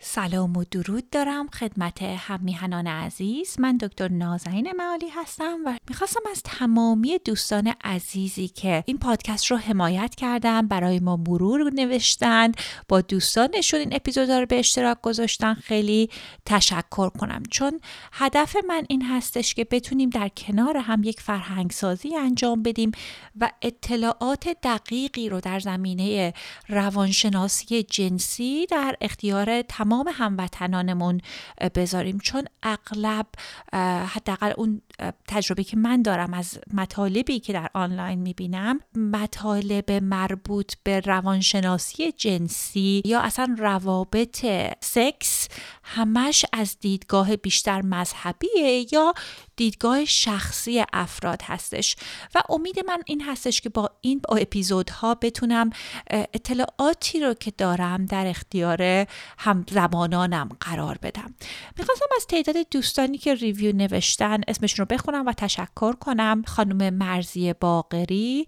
سلام و درود دارم خدمت همیهنان عزیز. من دکتر نازنین معالی هستم و می‌خواستم از تمامی دوستان عزیزی که این پادکست رو حمایت کردن برای ما مرور نوشتن با دوستانشون این اپیزود رو به اشتراک گذاشتن خیلی تشکر کنم. چون هدف من این هستش که بتونیم در کنار هم یک فرهنگ سازی انجام بدیم و اطلاعات دقیقی رو در زمینه روانشناسی جنسی در اختیار هموطنانمون بذاریم. چون اغلب حداقل اون تجربه که من دارم از مطالبی که در آنلاین می‌بینم مطالب مربوط به روانشناسی جنسی یا اصلا روابط سکس همش از دیدگاه بیشتر مذهبیه یا دیدگاه شخصی افراد هستش. و امید من این هستش که با این اپیزودها بتونم اطلاعاتی رو که دارم در اختیار هم زبانانم قرار بدم. می‌خواستم از تعداد دوستانی که ریویو نوشتن اسمشون رو بخونم و تشکر کنم. خانم مرزی باقری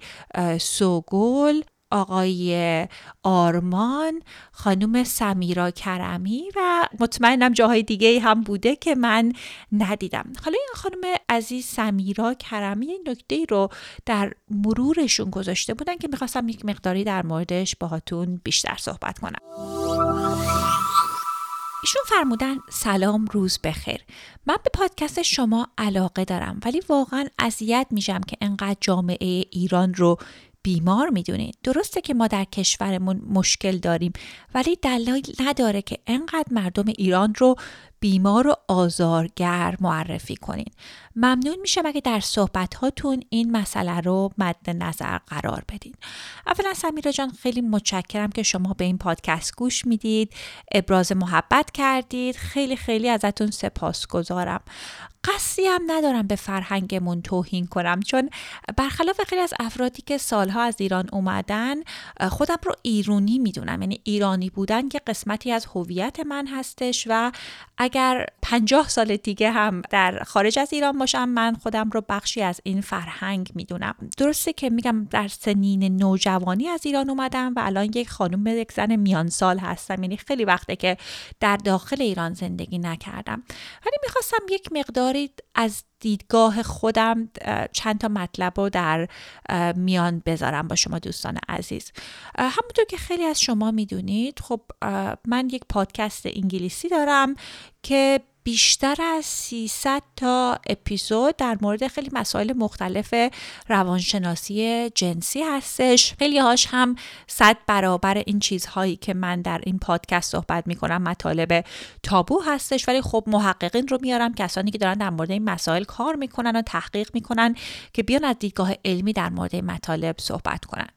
سوگل آقای آرمان خانم سمیرا کرمی و مطمئنم جاهای دیگه هم بوده که من ندیدم. حالا این خانم عزیز سمیرا کرمی نکته رو در مرورشون گذاشته بودن که می‌خواستم یک مقداری در موردش باهاتون بیشتر صحبت کنم. ایشون فرمودن سلام روز بخیر. من به پادکست شما علاقه دارم ولی واقعا اذیت میشم که انقدر جامعه ایران رو بیمار می‌دونید درسته که ما در کشورمون مشکل داریم ولی دلیل نداره که انقدر مردم ایران رو بیمار و آزارگر معرفی کنین. ممنون میشم اگه در صحبت هاتون این مسئله رو مد نظر قرار بدین. اولا سمیرا جان خیلی متشکرم که شما به این پادکست گوش می‌دید. ابراز محبت کردید. خیلی خیلی ازتون سپاسگزارم. قصدی هم ندارم به فرهنگمون توهین کنم چون برخلاف خیلی از افرادی که سالها از ایران اومدن خودم رو ایرونی می‌دونم. یعنی ایرانی بودن که قسمتی از هویت من هستش و اگر پنجاه سال دیگه هم در خارج از ایران باشم من خودم رو بخشی از این فرهنگ می‌دونم. درسته که میگم در سنین نوجوانی از ایران اومدم و الان یک خانم یک زن میان سال هستم. یعنی خیلی وقته که در داخل ایران زندگی نکردم. ولی می‌خواستم یک مقداری از دیدگاه خودم چند تا مطلب رو در میان بذارم با شما دوستان عزیز. همونطور که خیلی از شما می‌دونید خب من یک پادکست انگلیسی دارم که بیشتر از 300 تا اپیزود در مورد خیلی مسائل مختلف روانشناسی جنسی هستش. خیلی هاش هم صد برابر این چیزهایی که من در این پادکست صحبت می‌کنم مطالب تابو هستش. ولی خب محققین رو میارم کسانی که دارن در مورد این مسائل کار می‌کنن و تحقیق می‌کنن که بیان از دیدگاه علمی در مورد این مطالب صحبت کنن.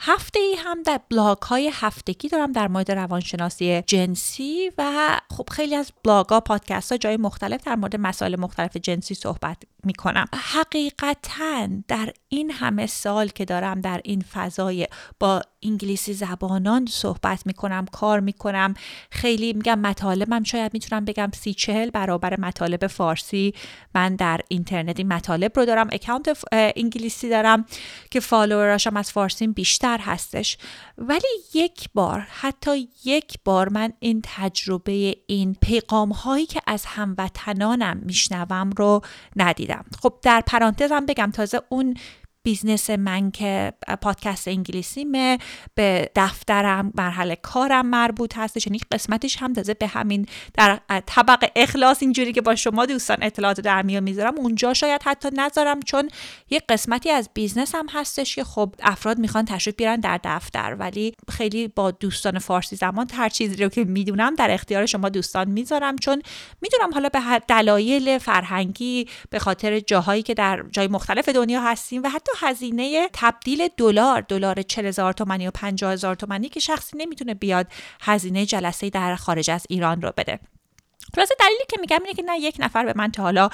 هفته ای هم در بلاگ های هفتگی دارم در مورد روانشناسی جنسی و خب خیلی از بلاگ ها پادکست جای مختلف در مورد مسائل مختلف جنسی صحبت می‌کنم. حقیقتا در این همه سال که دارم در این فضای با انگلیسی زبانان صحبت می‌کنم کار می‌کنم. خیلی میگم مطالبم شاید می‌تونم بگم سی چهل برابر مطالب فارسی. من در اینترنت این مطالب رو دارم account انگلیسی دارم که follower اشم از فارسیم بیشتر هستش. ولی یک بار حتی یک بار من این تجربه این پیغام هایی که از هموطنانم میشنوم رو ندیدم. خب در پرانتزم بگم تازه اون business من که پادکست انگلیسیمه به دفترم مرحله کارم مربوط هستش. یعنی قسمتش هم تازه به همین در طبق اخلاص اینجوری که با شما دوستان اطلاعات در میان می‌ذارم اونجا شاید حتی نذارم چون یه قسمتی از business هم هستش که خب افراد می‌خوان تشریف بیارن در دفتر. ولی خیلی با دوستان فارسی زبان هر چیزی رو که می‌دونم در اختیار شما دوستان می‌ذارم چون می‌دونم حالا به دلایل فرهنگی به خاطر جاهایی که در جای مختلف دنیا هستیم و حتی هزینه تبدیل دلار دلار 40 هزار تومانی و 50 هزار تومانی که شخصی نمی‌تونه بیاد هزینه جلسه در خارج از ایران رو بده. خلاصه دلیلی که میگم اینه که نه یک نفر به من تا حالا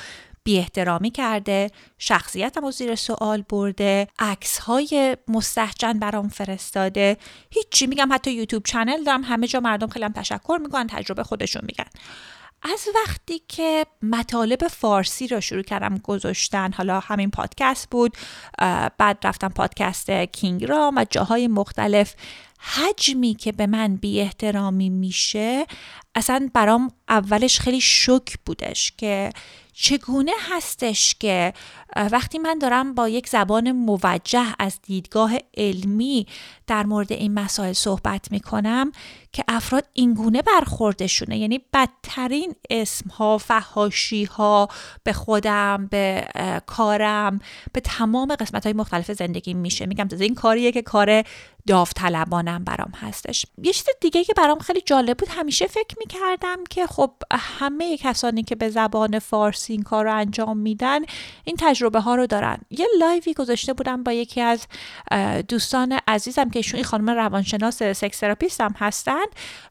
بی احترامی کرده شخصیتم رو زیر سوال برده عکس های مستحجن برام فرستاده. هیچی. میگم حتی یوتیوب چنل دارم همه جا مردم خیلی هم تشکر می‌کنن تجربه خودشون میگن. از وقتی که مطالب فارسی رو شروع کردم گذاشتن حالا همین پادکست بود بعد رفتم پادکست کینگ رام و جاهای مختلف حجمی که به من بی احترامی میشه اصلا برام اولش خیلی شک بودش که چگونه هستش که وقتی من دارم با یک زبان موجه از دیدگاه علمی در مورد این مسائل صحبت می‌کنم که افراد اینگونه برخوردشونه. یعنی بدترین اسم ها فهاشی ها به خودم به کارم به تمام قسمت های مختلف زندگی میشه. میگم تازه این کاریه که کار داوطلبانم برام هستش. یه چیز دیگه که برام خیلی جالب بود همیشه فکر می‌کردم که خب همه کسانی که به زبان فارسی این کار رو انجام میدن این تجربه ها رو دارن. یه live ی گذاشته بودم با یکی از دوستان عزیزم که ایشون این خانم روانشناس sex therapist هم هستن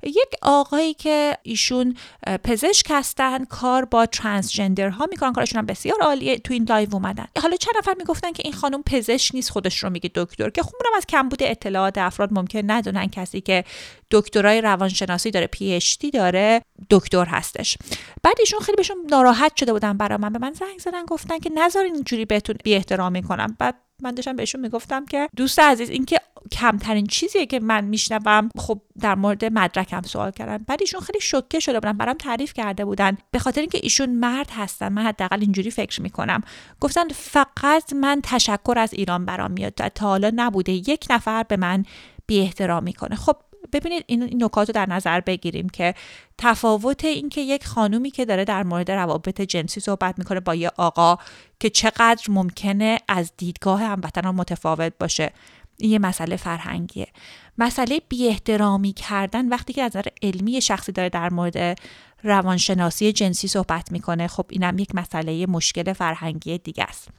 یک آقایی که ایشون پزشک هستن کار با transgender ها می‌کنن کارشون هم بسیار عالیه. تو این live اومدن. حالا چند نفر می‌گفتن که این خانم پزشک نیست خودش رو میگه دکتر. که خب از کمبود اطلاعات افراد ممکن ندونن کسی که دکترای روانشناسی داره پی داره دکتر هستش. بعد ایشون خیلی بهشون ناراحت شده بودن برای من به من زنگ زدن گفتن که نذارین اینجوری بهتون بی احترامی کنم. بعد من داشتم بهشون می‌گفتم که دوست عزیز این که کمترین چیزیه که من میشنوم خب در مورد مدرکم سوال کردن. بعد ایشون خیلی شوکه شده بودن برام تعریف کرده بودن. به خاطر اینکه ایشون مرد هستن من حداقل اینجوری فکر می‌کنم. گفتن فقط من تشکر از ایران برام میاد تا حالا نبوده یک نفر به من بی احترامی کنه. خب ببینید این نکات رو در نظر بگیریم که تفاوت این که یک خانومی که داره در مورد روابط جنسی صحبت می‌کنه با یه آقا که چقدر ممکنه از دیدگاه هموطنان متفاوت باشه این یه مسئله فرهنگیه. مسئله بی احترامی کردن وقتی که از نظر علمی شخصی داره در مورد روانشناسی جنسی صحبت می‌کنه خب اینم یک مسئله مشکل فرهنگی دیگه است.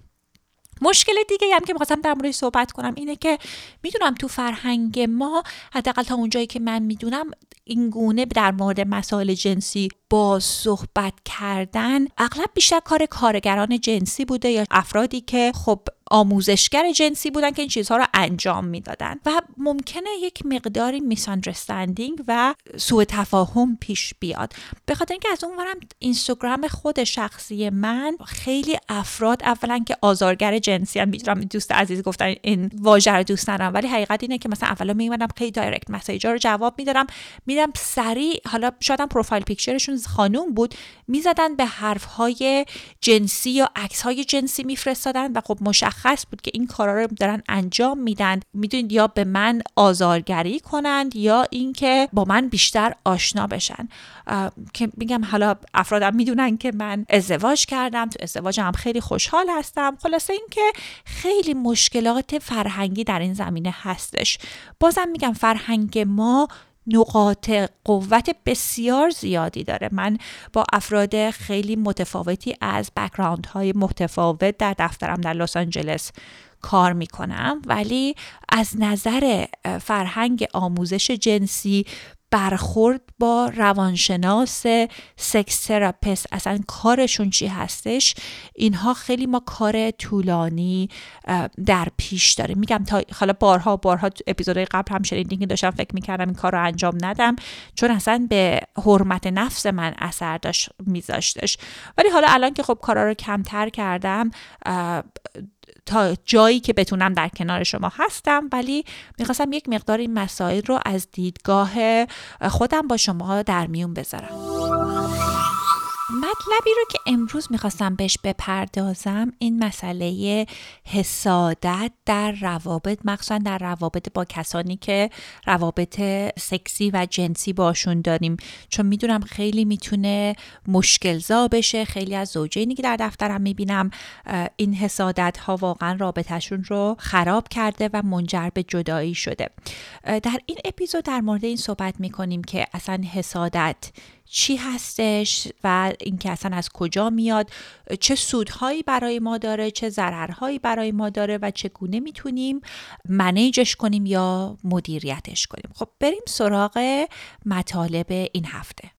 مشکل دیگه هم که می‌خواستم در موردش صحبت کنم اینه که می‌دونم تو فرهنگ ما حداقل تا اونجایی که من می‌دونم این گونه در مورد مسائل جنسی با صحبت کردن اغلب بیشتر کار کارگران جنسی بوده یا افرادی که خب آموزشگر جنسی بودن که این چیزها رو انجام می‌دادن. و ممکنه یک مقداری میساندرستندینگ و سوء تفاهم پیش بیاد. به خاطر اینکه از اونورم اینستاگرام خود شخصی من خیلی افراد اولا که آزارگر جنسی هم می‌دونم دوست عزیز گفتن این واژه رو دوست ندارم. ولی حقیقت اینه که مثلا اولا میمدم خیلی دایرکت مسیجا رو جواب میدارم میدم سریع حالا شاید پروفایل پیکچرشون خانوم بود می‌زدن به حرف های جنسی یا عکس های جنسی میفرستادن. و خب مشخص بود که این کارا رو دارن انجام میدن. می‌دونید یا به من آزارگری کنند یا اینکه با من بیشتر آشنا بشن. که میگم حالا افرادم می‌دونن که من ازدواج کردم تو ازدواجم خیلی خوشحال هستم. خلاصه اینکه خیلی مشکلات فرهنگی در این زمینه هستش. بازم میگم فرهنگ ما نقاط قوت بسیار زیادی داره. من با افراد خیلی متفاوتی از بکراند های متفاوت در دفترم در لس آنجلس کار می‌کنم. ولی از نظر فرهنگ آموزش جنسی برخورد با روانشناس سکس تراپست اصلا کارشون چی هستش؟ اینها خیلی ما کار طولانی در پیش داره میگم تا حالا بارها بارها اپیزودهای قبل هم شنیدین که داشتم فکر می‌کردم این کار رو انجام ندم چون اصلا به حرمت نفس من اثر داشت میذاشتش. ولی حالا الان که خب کارا رو کمتر کردم تا جایی که بتونم در کنار شما هستم ولی می‌خواستم یک مقدار این مسائل رو از دیدگاه خودم با شما در میون بذارم. مطلبی رو که امروز می‌خواستم بهش بپردازم این مسئله حسادت در روابط مخصوصا در روابط با کسانی که روابط سکسی و جنسی باشون داریم. چون می‌دونم خیلی می‌تونه مشکلزا بشه. خیلی از زوجینی که در دفترم می‌بینم این حسادت ها واقعا رابطهشون رو خراب کرده و منجر به جدایی شده. در این اپیزود در مورد این صحبت می‌کنیم که اصلا حسادت چی هستش و اینکه اصلا از کجا میاد چه سودهایی برای ما داره چه ضررهایی برای ما داره و چگونه می‌تونیم منیجش کنیم یا مدیریتش کنیم. خب بریم سراغ مطالب این هفته.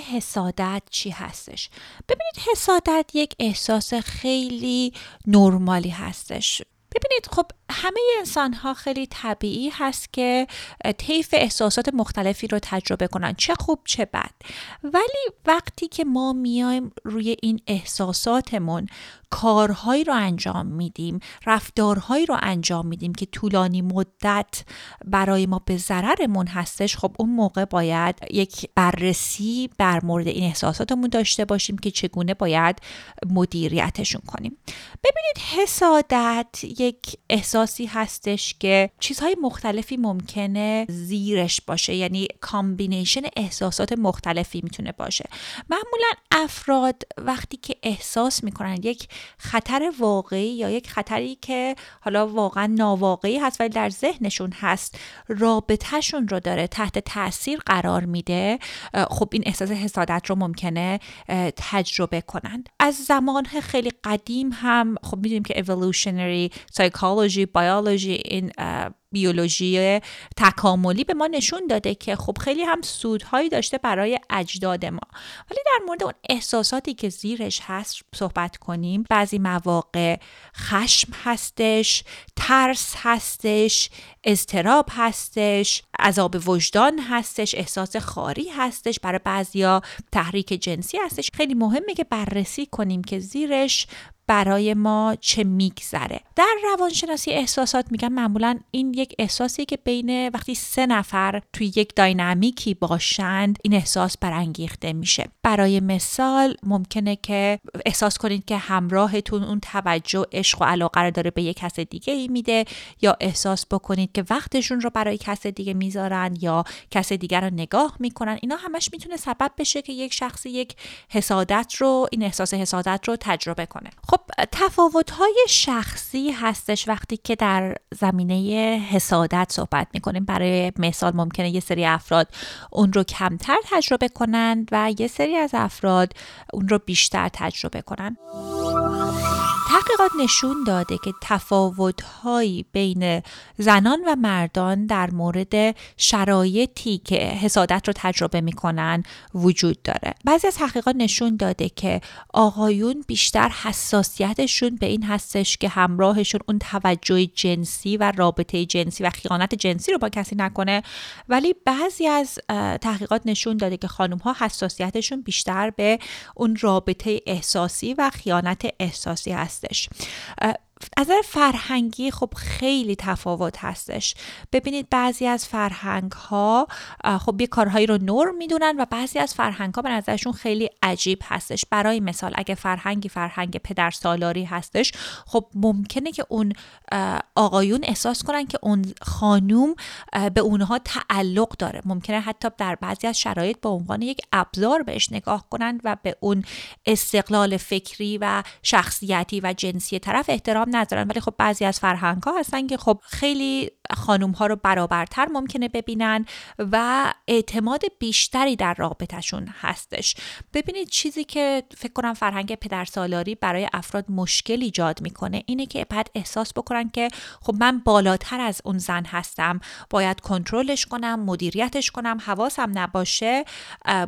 حسادت چی هستش. ببینید حسادت یک احساس خیلی نرمالی هستش. ببینید خب همه انسان ها خیلی طبیعی هست که طیف احساسات مختلفی رو تجربه کنن چه خوب چه بد. ولی وقتی که ما میایم روی این احساساتمون کارهایی رو انجام میدیم رفتارهایی رو انجام میدیم که طولانی مدت برای ما به ضررمون هستش خب اون موقع باید یک بررسی بر مورد این احساساتمون داشته باشیم که چگونه باید مدیریتشون کنیم. ببینید حسادت یک احساسی هستش که چیزهای مختلفی ممکنه زیرش باشه یعنی combination احساسات مختلفی می‌تونه باشه. معمولا افراد وقتی که احساس می‌کنن یک خطر واقعی یا یک خطری که حالا واقعا ناواقعی هست ولی در ذهنشون هست رابطهشون رو داره تحت تاثیر قرار میده خب این احساس حسادت رو ممکنه تجربه کنند از زمان خیلی قدیم هم خب می‌دونیم که evolutionary psychology biology این بیولوژی تکاملی به ما نشون داده که خب خیلی هم سودهایی داشته برای اجداد ما. ولی در مورد اون احساساتی که زیرش هست صحبت کنیم. بعضی مواقع خشم هستش ترس هستش اضطراب هستش عذاب وجدان هستش احساس خاری هستش برای بعضیا تحریک جنسی هستش. خیلی مهمه که بررسی کنیم که زیرش برای ما چه میگذره. در روانشناسی احساسات میگم معمولا این یک احساسی که بین وقتی سه نفر توی یک داینامیکی باشند این احساس برانگیخته میشه. برای مثال ممکنه که احساس کنید که همراهتون اون توجه عشق و علاقه رو داره به یک کس دیگه ای میده یا احساس بکنید که وقتشون رو برای کس دیگه می‌ذارن یا کس دیگر رو نگاه می‌کنن. اینا همش می‌تونه سبب بشه که یک شخصی یک حسادت رو این احساس حسادت رو تجربه کنه. خب تفاوت های شخصی هستش وقتی که در زمینه حسادت صحبت می‌کنیم. برای مثال ممکنه یه سری افراد اون رو کمتر تجربه کنند و یه سری از افراد اون رو بیشتر تجربه کنند. تحقیقات نشون داده که تفاوتهایی بین زنان و مردان در مورد شرایطی که حسادت رو تجربه می‌کنن وجود داره. بعضی از تحقیقات نشون داده که آقایون بیشتر حساسیتشون به این هستش که همراهشون اون توجه جنسی و رابطه جنسی و خیانت جنسی رو با کسی نکنه ولی بعضی از تحقیقات نشون داده که خانم ها حساسیتشون بیشتر به اون رابطه احساسی و خیانت احساسی هستش. mulheres. Uh, ah, از فرهنگی خب خیلی تفاوت هستش. ببینید بعضی از فرهنگ ها خب یه کارهایی رو نور می‌دونن و بعضی از فرهنگ ها به نظرشون خیلی عجیب هستش. برای مثال اگه فرهنگی فرهنگ پدر سالاری هستش خب ممکنه که اون آقایون احساس کنن که اون خانوم به اونها تعلق داره. ممکنه حتی در بعضی از شرایط به عنوان یک ابزار بهش نگاه کنند و به اون استقلال فکری و شخصیتی و جنسی طرف احترام ندارن. ولی خب بعضی از فرهنگ ها هستن که خب خیلی خانوم ها رو برابرتر ممکنه ببینن و اعتماد بیشتری در رابطهشون هستش. ببینید چیزی که فکر کنم فرهنگ پدرسالاری برای افراد مشکل ایجاد می‌کنه اینه که بعد احساس بکنن که خب من بالاتر از اون زن هستم. باید کنترلش کنم مدیریتش کنم. حواسم نباشه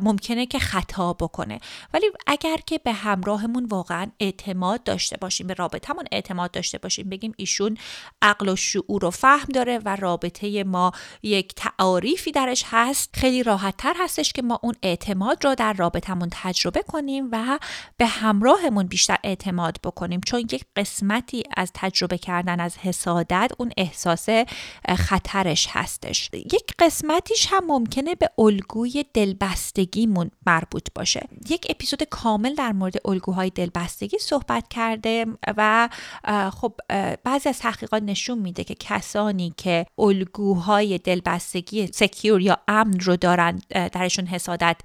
ممکنه که خطا بکنه. ولی اگر که به همراهمون واقعا اعتماد داشته باشیم به رابطمون اعتماد داشته باشیم. بگیم ایشون عقل و شعور و فهم داره و رابطه ما یک تعاریفی درش هست. خیلی راحت تر هستش که ما اون اعتماد رو در رابطمون تجربه کنیم و به همراهمون بیشتر اعتماد بکنیم. چون یک قسمتی از تجربه کردن از حسادت اون احساس خطرش هستش. یک قسمتیش هم ممکنه به الگوی دلبستگیمون مربوط باشه. یک اپیزود کامل در مورد الگوهای دلبستگی صحبت کرده و خب بعضی از تحقیقات نشون میده که کسانی که الگوهای دلبستگی سکیور یا امن رو دارن درشون حسادت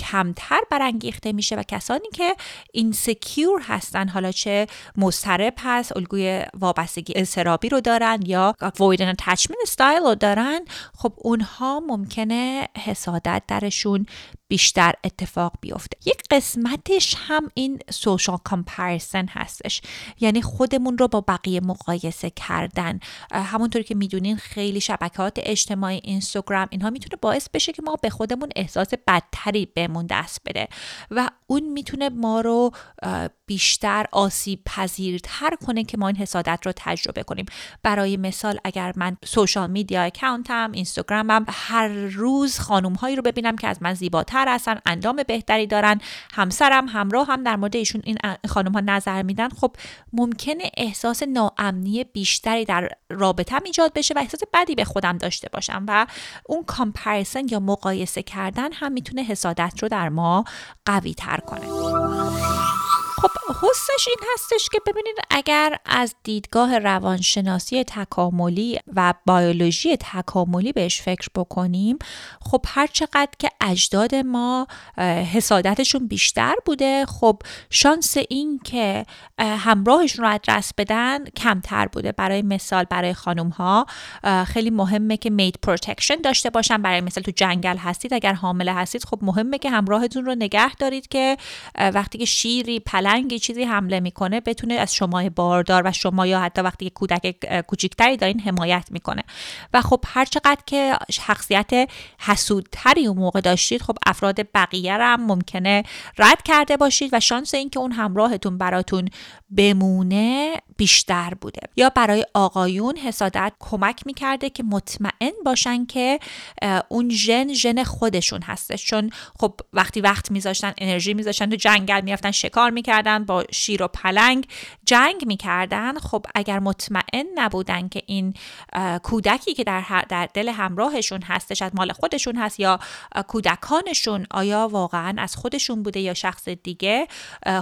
کمتر برانگیخته میشه و کسانی که این سکیور هستن حالا چه مضطرب هست الگوی وابستگی اضطرابی رو دارن یا avoidant attachment style رو دارن خب اونها ممکنه حسادت درشون بیشتر اتفاق بیفته. یک قسمتش هم این سوشال کامپریسن هستش. یعنی خودمون رو با بقیه مقایسه کردن. همونطوری که می‌دونین خیلی شبکات اجتماعی اینستاگرام اینها می‌تونه باعث بشه که ما به خودمون احساس بدتری به بهمون دست بده. و اون می‌تونه ما رو بیشتر آسیب پذیرتر کنه که ما این حسادت رو تجربه کنیم. برای مثال اگر من سوشال میدیا اکاونتم اینستاگرامم هر روز خانم هایی رو ببینم که از من زیباتر هستن اندام بهتری دارن همسرم همراه هم در مورد ایشون این خانم ها نظر میدن خب ممکنه احساس ناامنی بیشتری در رابطم ایجاد بشه و احساس بدی به خودم داشته باشم و اون کامپریسن یا مقایسه کردن هم می‌تونه حسادت رو در ما قوی تر کنه خب حسش این هستش که ببینید اگر از دیدگاه روانشناسی تکاملی و بیولوژی تکاملی بهش فکر بکنیم خب هر چقدر که اجداد ما حسادتشون بیشتر بوده خب شانس این که همراهشون رو ادرس بدن کمتر بوده. برای مثال برای خانم ها خیلی مهمه که mate protection داشته باشن. برای مثال تو جنگل هستید اگر حامله هستید خب مهمه که همراهتون رو نگه دارید که وقتی که شیری پلنگی چیزی حمله می‌کنه بتونه از شما باردار و شما یا حتی وقتی کودک کوچیکتری دارین حمایت می‌کنه. و خب هر چقدر که شخصیت حسودتری اون موقع داشتید خب افراد بقیه هم ممکنه رد کرده باشید و شانس اینکه اون همراهتون براتون بمونه بیشتر بوده. یا برای آقایون حسادت کمک می‌کرده که مطمئن باشن که اون ژن ژن خودشون هستش. چون خب وقتی وقت میذاشتن انرژی میذاشتن تو جنگل می‌رفتن شکار می‌کردن با شیر و پلنگ جنگ می‌کردن. خب اگر مطمئن نبودن که این کودکی که در, در دل همراهشون هستش از مال خودشون هست یا کودکانشون آیا واقعا از خودشون بوده یا شخص دیگه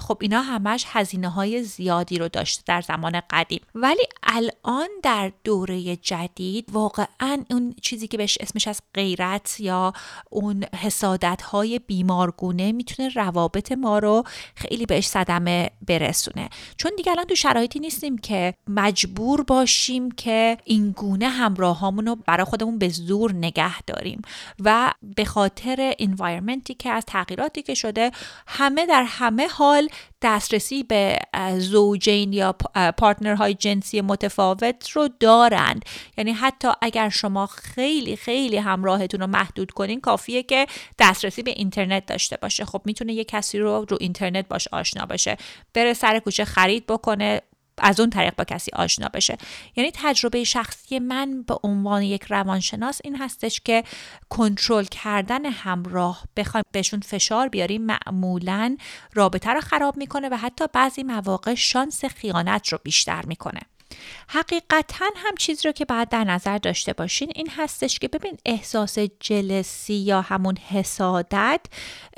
خب اینا همش هزینه های زیادی رو داشته در زمان قدیم. ولی الان در دوره جدید واقعا اون چیزی که بهش اسمش از غیرت یا اون حسادت های بیمارگونه می‌تونه روابط ما رو خیلی بهش صدمه برسونه. چون دیگه الان تو شرایطی نیستیم که مجبور باشیم که این گونه همراهامون رو برای خودمون به زور نگه داریم. و به خاطر انوایرمنتی که از تغییراتی که شده همه در همه حال دسترسی به زوجین یا پارتنرهای جنسی متفاوت رو دارند. یعنی حتی اگر شما خیلی خیلی همراهتون رو محدود کنین کافیه که دسترسی به اینترنت داشته باشه. خب می‌تونه یه کسی رو رو اینترنت باش آشنا بشه بره سر کوچه خرید بکنه. از اون طریق با کسی آشنا بشه. یعنی تجربه شخصی من به عنوان یک روانشناس این هستش که کنترل کردن همراه بخوایم بهشون فشار بیاریم معمولا رابطه رو خراب می‌کنه و حتی بعضی مواقع شانس خیانت رو بیشتر می‌کنه. حقیقتا هم چیزی رو که باید در نظر داشته باشین این هستش که ببین احساس جلسی یا همون حسادت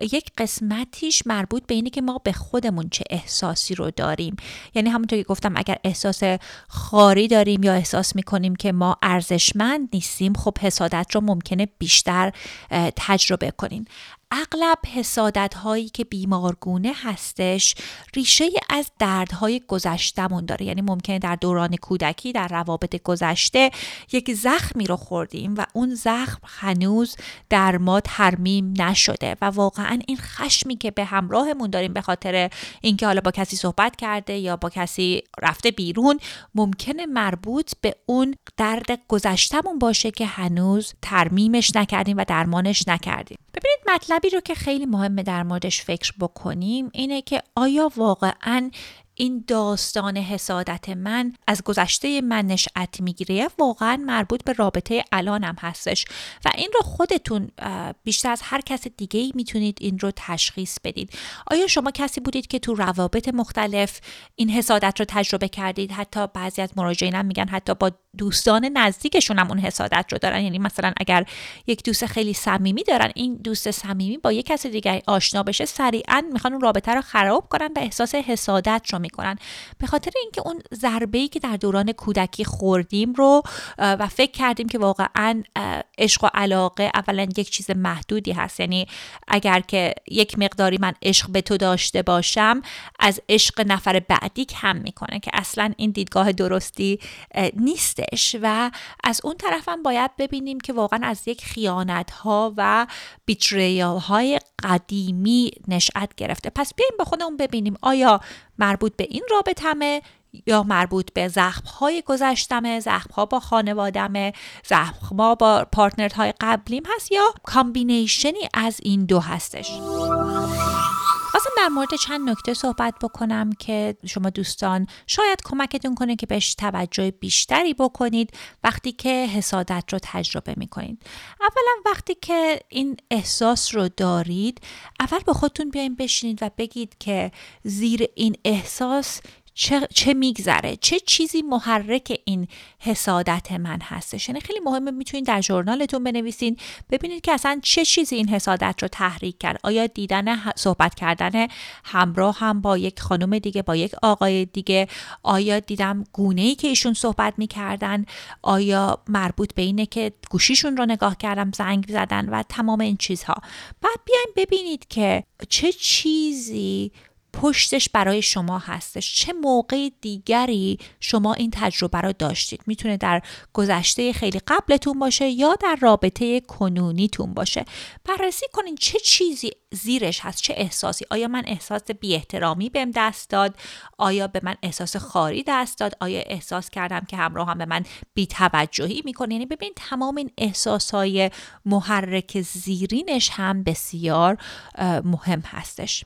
یک قسمتیش مربوط به اینه که ما به خودمون چه احساسی رو داریم. یعنی همونطور که گفتم اگر احساس خاری داریم یا احساس می‌کنیم که ما ارزشمند نیستیم خب حسادت رو ممکنه بیشتر تجربه کنین اغلب حسادت هایی که بیمارگونه هستش ریشه از دردهای گذشتمون داره. یعنی ممکنه در دوران کودکی در روابط گذشته یک زخمی رو خوردیم و اون زخم هنوز در ما ترمیم نشده و واقعا این خشمی که به همراهمون داریم به خاطر اینکه حالا با کسی صحبت کرده یا با کسی رفته بیرون ممکنه مربوط به اون درد گذشتمون باشه که هنوز ترمیمش نکردیم و درمانش نکردیم. ببینید مطلبی رو که خیلی مهمه در موردش فکر بکنیم اینه که آیا واقعا این داستان حسادت من از گذشته من نشأت می‌گیره واقعا مربوط به رابطه الانم هستش و این رو خودتون بیشتر از هر کس دیگه ای می‌تونید این رو تشخیص بدید. آیا شما کسی بودید که تو روابط مختلف این حسادت رو تجربه کردید؟ حتی بعضی از مراجعینم میگن حتی با دوستان نزدیکشون هم اون حسادت رو دارن. یعنی مثلا اگر یک دوست خیلی صمیمی دارن این دوست صمیمی با یک کس دیگه آشنا بشه سریعا می‌خوان اون رابطه رو خراب کنن و احساس حسادت رو می‌کنن. به خاطر اینکه اون ضربه ای که در دوران کودکی خوردیم رو و فکر کردیم که واقعا عشق و علاقه اولا یک چیز محدودی هست. یعنی اگر که یک مقداری من عشق به تو داشته باشم از عشق نفر بعدی کم می‌کنه که اصلا این دیدگاه درستی نیستش. و از اون طرف هم باید ببینیم که واقعا از یک خیانت ها و betrayal های قدیمی نشأت گرفته. پس بیایم با خودمون ببینیم آیا مربوط به این رابطمه یا مربوط به زخم های گذشتمه زخم ها با خانوادمه زخم ها با partner های قبلیم هست یا combination ی از این دو هستش؟ در مورد چند نکته صحبت بکنم که شما دوستان شاید کمکتون کنه که بهش توجه بیشتری بکنید وقتی که حسادت رو تجربه می‌کنید. اولا وقتی که این احساس رو دارید اول به خودتون بیاین بشینید و بگید که زیر این احساس چه, چه میگذره؟ چه چیزی محرک این حسادت من هستش؟ یعنی خیلی مهمه می‌تونید در ژورنالتون بنویسین ببینید که اصلا چه چیزی این حسادت رو تحریک کرد. آیا دیدن صحبت کردن همراه هم با یک خانم دیگه با یک آقای دیگه؟ آیا دیدم گونه ای که ایشون صحبت می‌کردن؟ آیا مربوط به اینه که گوشیشون رو نگاه کردم زنگ زدن و تمام این چیزها؟ بعد بیاین ببینید که چه چیزی پشتش برای شما هستش. چه موقع دیگری شما این تجربه رو داشتید؟ می‌تونه در گذشته خیلی قبلتون باشه یا در رابطه کنونیتون باشه. بررسی کنین چه چیزی زیرش هست چه احساسی. آیا من احساس بی احترامی بهم دست داد؟ آیا به من احساس خاری دست داد؟ آیا احساس کردم که همراه هم به من بی توجهی می‌کنه؟ یعنی ببین تمام این احساس های محرک زیرینش هم بسیار مهم هستش.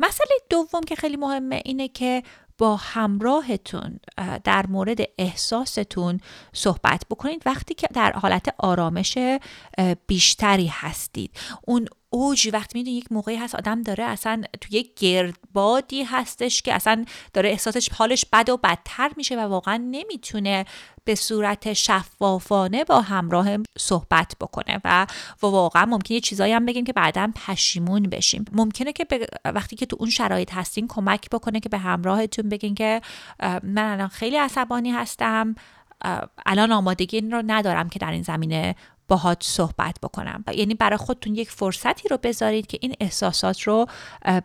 مسئله دوم که خیلی مهمه اینه که با همراهتون در مورد احساستون صحبت بکنید. وقتی که در حالت آرامش بیشتری هستید. اون اوج. وقتی می‌دونی یک موقعی هست آدم داره اصلا تو یک گردبادی هستش که اصلا داره احساسش حالش بد و بدتر میشه و واقعا نمی‌تونه به صورت شفافانه با همراه صحبت بکنه و واقعا ممکنه یه چیزایی هم بگیم که بعدا پشیمون بشیم. ممکنه که وقتی که تو اون شرایط هستین کمک بکنه که به همراهتون بگین که من الان خیلی عصبانی هستم الان آمادگی این رو ندارم که در این زمینه باهات صحبت بکنم. یعنی برای خودتون یک فرصتی رو بذارید که این احساسات رو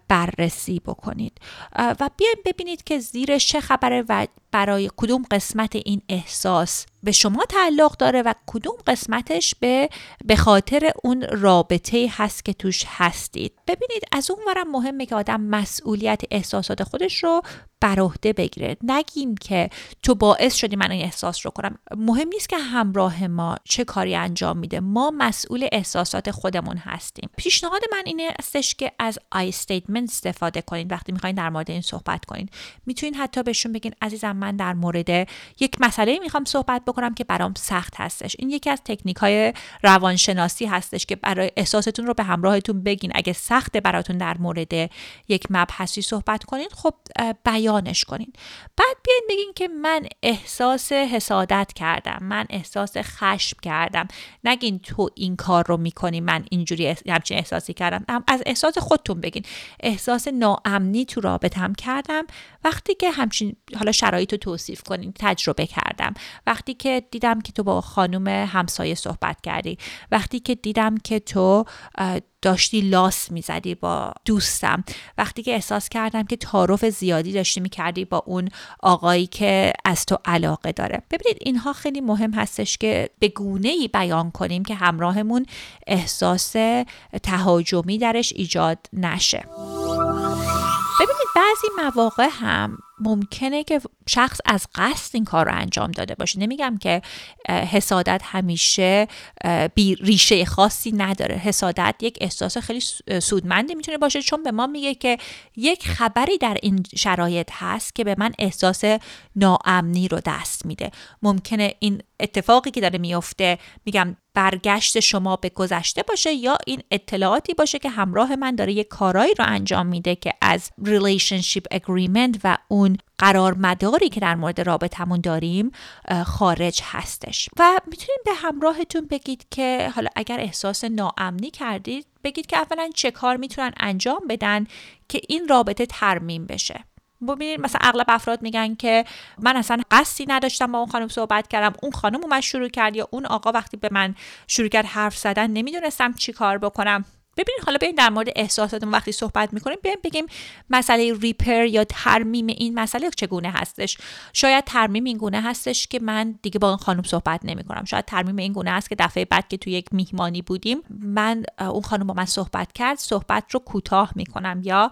بررسی بکنید. و بیاین ببینید که زیرش چه خبره و برای کدوم قسمت این احساس به شما تعلق داره و کدوم قسمتش به به خاطر اون رابطه هست که توش هستید. ببینید از اون ورم مهمه که آدم مسئولیت احساسات خودش رو بر عهده بگیره. نگیم که تو باعث شدی من این احساس رو کنم. مهم نیست که همراه ما چه کاری انجام میده. ما مسئول احساسات خودمون هستیم. پیشنهاد من اینه استش که از I statement استفاده کنید. وقتی می‌خواین در مورد این صحبت کنید. می‌تونید حتی بهشون بگین عزیزم من در مورد یک مسئله می‌خوام صحبت بکنم که برام سخت هستش. این یکی از تکنیک های روانشناسی هستش که برای احساستون رو به همراهتون بگین. اگه سخت براتون در مورد یک مبحثی صحبت کنید خب بیانش کنین. بعد بیاین بگین که من احساس حسادت کردم من احساس خشم کردم. نگین تو این کار رو می‌کنی من اینجوری همچین احساسی کردم. از احساس خودتون بگین. احساس ناامنی تو رابطم کردم. وقتی که همچین حالا شرایط رو توصیف کنین تجربه کردم. وقتی که دیدم که تو با خانم همسایه صحبت کردی وقتی که دیدم که تو داشتی لاس می‌زدی با دوستم وقتی که احساس کردم که تعارف زیادی داشتی می‌کردی با اون آقایی که از تو علاقه داره. ببینید اینها خیلی مهم هستش که به گونه ای بیان کنیم که همراهمون احساس تهاجمی درش ایجاد نشه. ببینید بعضی مواقع هم ممکنه که شخص از قصد این کار رو انجام داده باشه. نمیگم که حسادت همیشه بی ریشه خاصی نداره. حسادت یک احساس خیلی سودمندی می‌تونه باشه چون به ما میگه که یک خبری در این شرایط هست که به من احساس ناامنی رو دست میده. ممکنه این اتفاقی که داره میفته میگم برگشت شما به گذشته باشه یا این اطلاعاتی باشه که همراه من داره یک کارایی رو انجام میده که از relationship agreement و اون قرار مداری که در مورد رابطمون داریم خارج هستش. و می‌تونید به همراهتون بگید که حالا اگر احساس ناامنی کردید بگید که اولا چه کار می‌تونن انجام بدن که این رابطه ترمیم بشه. ببینید مثلا اغلب افراد میگن که من اصلا قصدی نداشتم با اون خانم صحبت کردم. اون خانم من شروع کرد یا اون آقا وقتی به من شروع کرد حرف زدن نمی‌دونستم چی کار بکنم. ببینید حالا بیاین در مورد احساساتمون وقتی صحبت می‌کنیم بیاین بگیم مسئله ریپر یا ترمیم این مسئله چگونه هستش؟ شاید ترمیم این گونه هستش که من دیگه با این خانم صحبت نمی کنم شاید ترمیم این گونه است که دفعه بعد که تو یک میهمانی بودیم من اون خانم با من صحبت کرد صحبت رو کوتاه می‌کنم. یا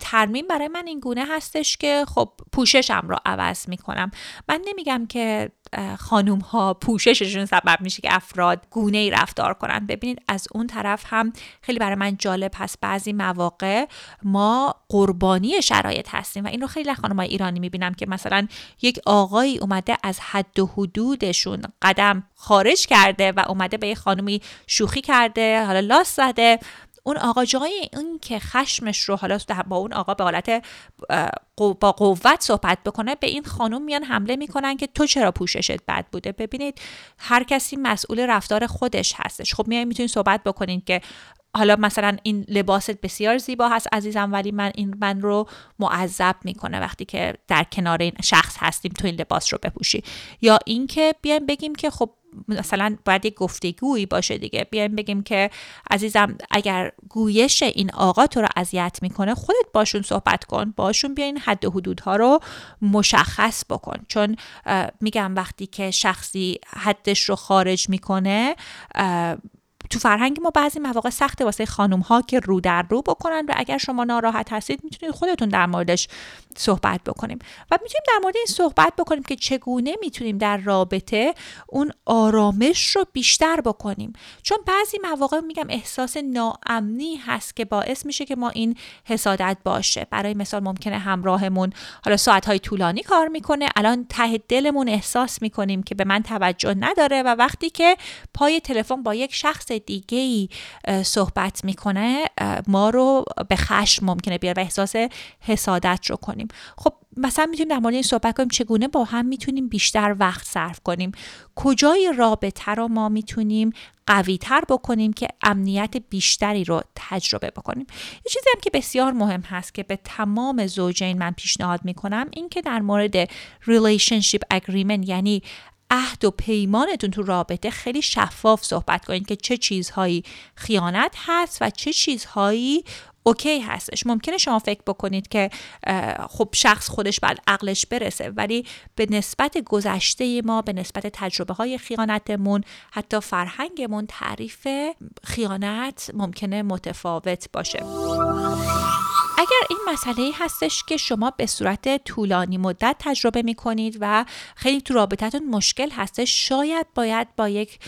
ترمیم برای من این گونه هستش که خب پوششم رو عوض می‌کنم. من نمیگم که خانوم ها پوشششون سبب میشه که افراد گونه ای رفتار کنن. ببینید از اون طرف هم خیلی برای من جالب هست. بعضی مواقع ما قربانی شرایط هستیم و این رو خیلی خانم ایرانی می‌بینم که مثلا یک آقایی اومده از حد و حدودشون قدم خارج کرده و اومده به یه خانومی شوخی کرده حالا لاس زده اون آقا جای این که خشمش رو حالا با اون آقا به حالت با قوت صحبت بکنه به این خانم میان حمله می‌کنن که تو چرا پوششت بد بوده؟ ببینید هر کسی مسئول رفتار خودش هستش. خب میای می‌تونید صحبت بکنید که حالا مثلا این لباست بسیار زیبا هست عزیزم ولی من این من رو معذب می‌کنه وقتی که در کنار این شخص هستیم تو این لباس رو بپوشی. یا اینکه بیایم بگیم که خب مثلا باید یک گفتگویی باشه دیگه. بیایم بگیم که عزیزم اگر گویش این آقا تو رو اذیت می‌کنه خودت باشون صحبت کن باشون بیا این حد و حدودها رو مشخص بکن. چون میگم وقتی که شخصی حدش رو خارج می‌کنه تو فرهنگ ما بعضی مواقع سخته واسه خانم ها که رو در رو بکنن و اگر شما ناراحت هستید می‌تونید خودتون در موردش صحبت بکنیم. و می‌تونیم در مورد این صحبت بکنیم که چگونه می‌تونیم در رابطه اون آرامش رو بیشتر بکنیم. چون بعضی مواقع میگم احساس ناامنی هست که باعث میشه که ما این حسادت باشه. برای مثال ممکنه همراهمون حالا ساعتهای طولانی کار می‌کنه الان ته دلمون احساس می‌کنیم که به من توجه نداره و وقتی که پای تلفن با یک شخص دیگه ای صحبت می‌کنه ما رو به خشم ممکنه بیاره و احساس حسادت رو کنیم. خب مثلا می‌تونیم در مورد این صحبت کنیم چگونه با هم می‌تونیم بیشتر وقت صرف کنیم. کجای رابطه رو ما می‌تونیم قوی تر بکنیم که امنیت بیشتری رو تجربه بکنیم. یه چیزی هم که بسیار مهم هست که به تمام زوجین من پیشنهاد می‌کنم این که در مورد relationship agreement یعنی عهد و پیمانتون تو رابطه خیلی شفاف صحبت کنید که چه چیزهایی خیانت هست و چه چیزهایی اوکی هستش. ممکنه شما فکر بکنید که خب شخص خودش بعد عقلش برسه ولی به نسبت گذشته ما به نسبت تجربه های خیانتمون حتی فرهنگمون تعریف خیانت ممکنه متفاوت باشه. اگر این مسئله هستش که شما به صورت طولانی مدت تجربه می کنید و خیلی تو رابطتون مشکل هستش شاید باید با یک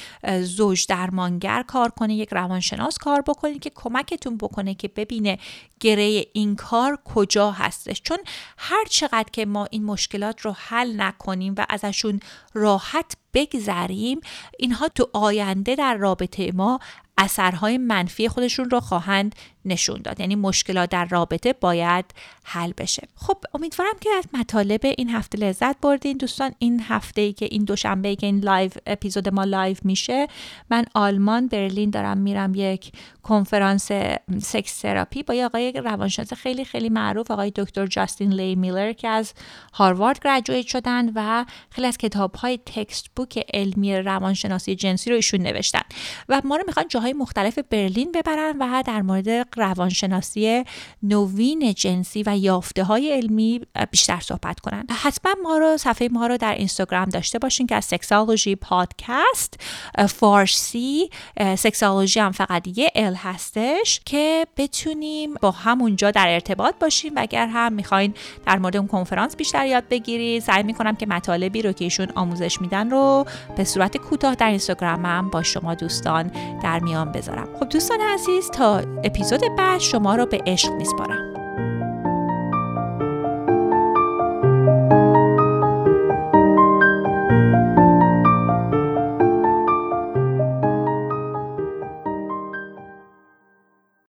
زوج درمانگر کار کنید یک روانشناس کار بکنید که کمکتون بکنه که ببینه گره این کار کجا هستش. چون هر چقدر که ما این مشکلات رو حل نکنیم و ازشون راحت بگذریم اینها تو آینده در رابطه ما اثرهای منفی خودشون رو خواهند نشون داد. یعنی مشکلات در رابطه باید حل بشه. خب امیدوارم که از مطالب این هفته لذت بردین. دوستان این هفته ای که این دوشنبه ای که این live episode ما live میشه من آلمان برلین دارم میرم یک کنفرانس sex therapy با یه آقای روانشناس خیلی خیلی معروف آقای دکتر جاستین لی میلر که از هاروارد graduate شدن و خیلی از کتاب های textbook علمی روانشناسی جنسی رو ایشون نوشتن. و ما رو می‌خوان جاهای مختلف برلین ببرن و در مورد روانشناسی نوین جنسی و یافته های علمی بیشتر صحبت کنن. حتما ما رو صفحه ما رو در اینستاگرام داشته باشین که از Sexology Podcast فارسی سکسالوژی هم فقط یه ال هستش که بتونیم با همونجا در ارتباط باشیم و اگر هم می‌خواین در مورد اون کنفرانس بیشتر یاد بگیرید. سعی می‌کنم که مطالبی رو که ایشون آموزش میدن رو به صورت کوتاه در اینستاگرامم با شما دوستان در میان بذارم. خب دوستان عزیز تا اپیزود بعد شما رو به عشق میسپارم.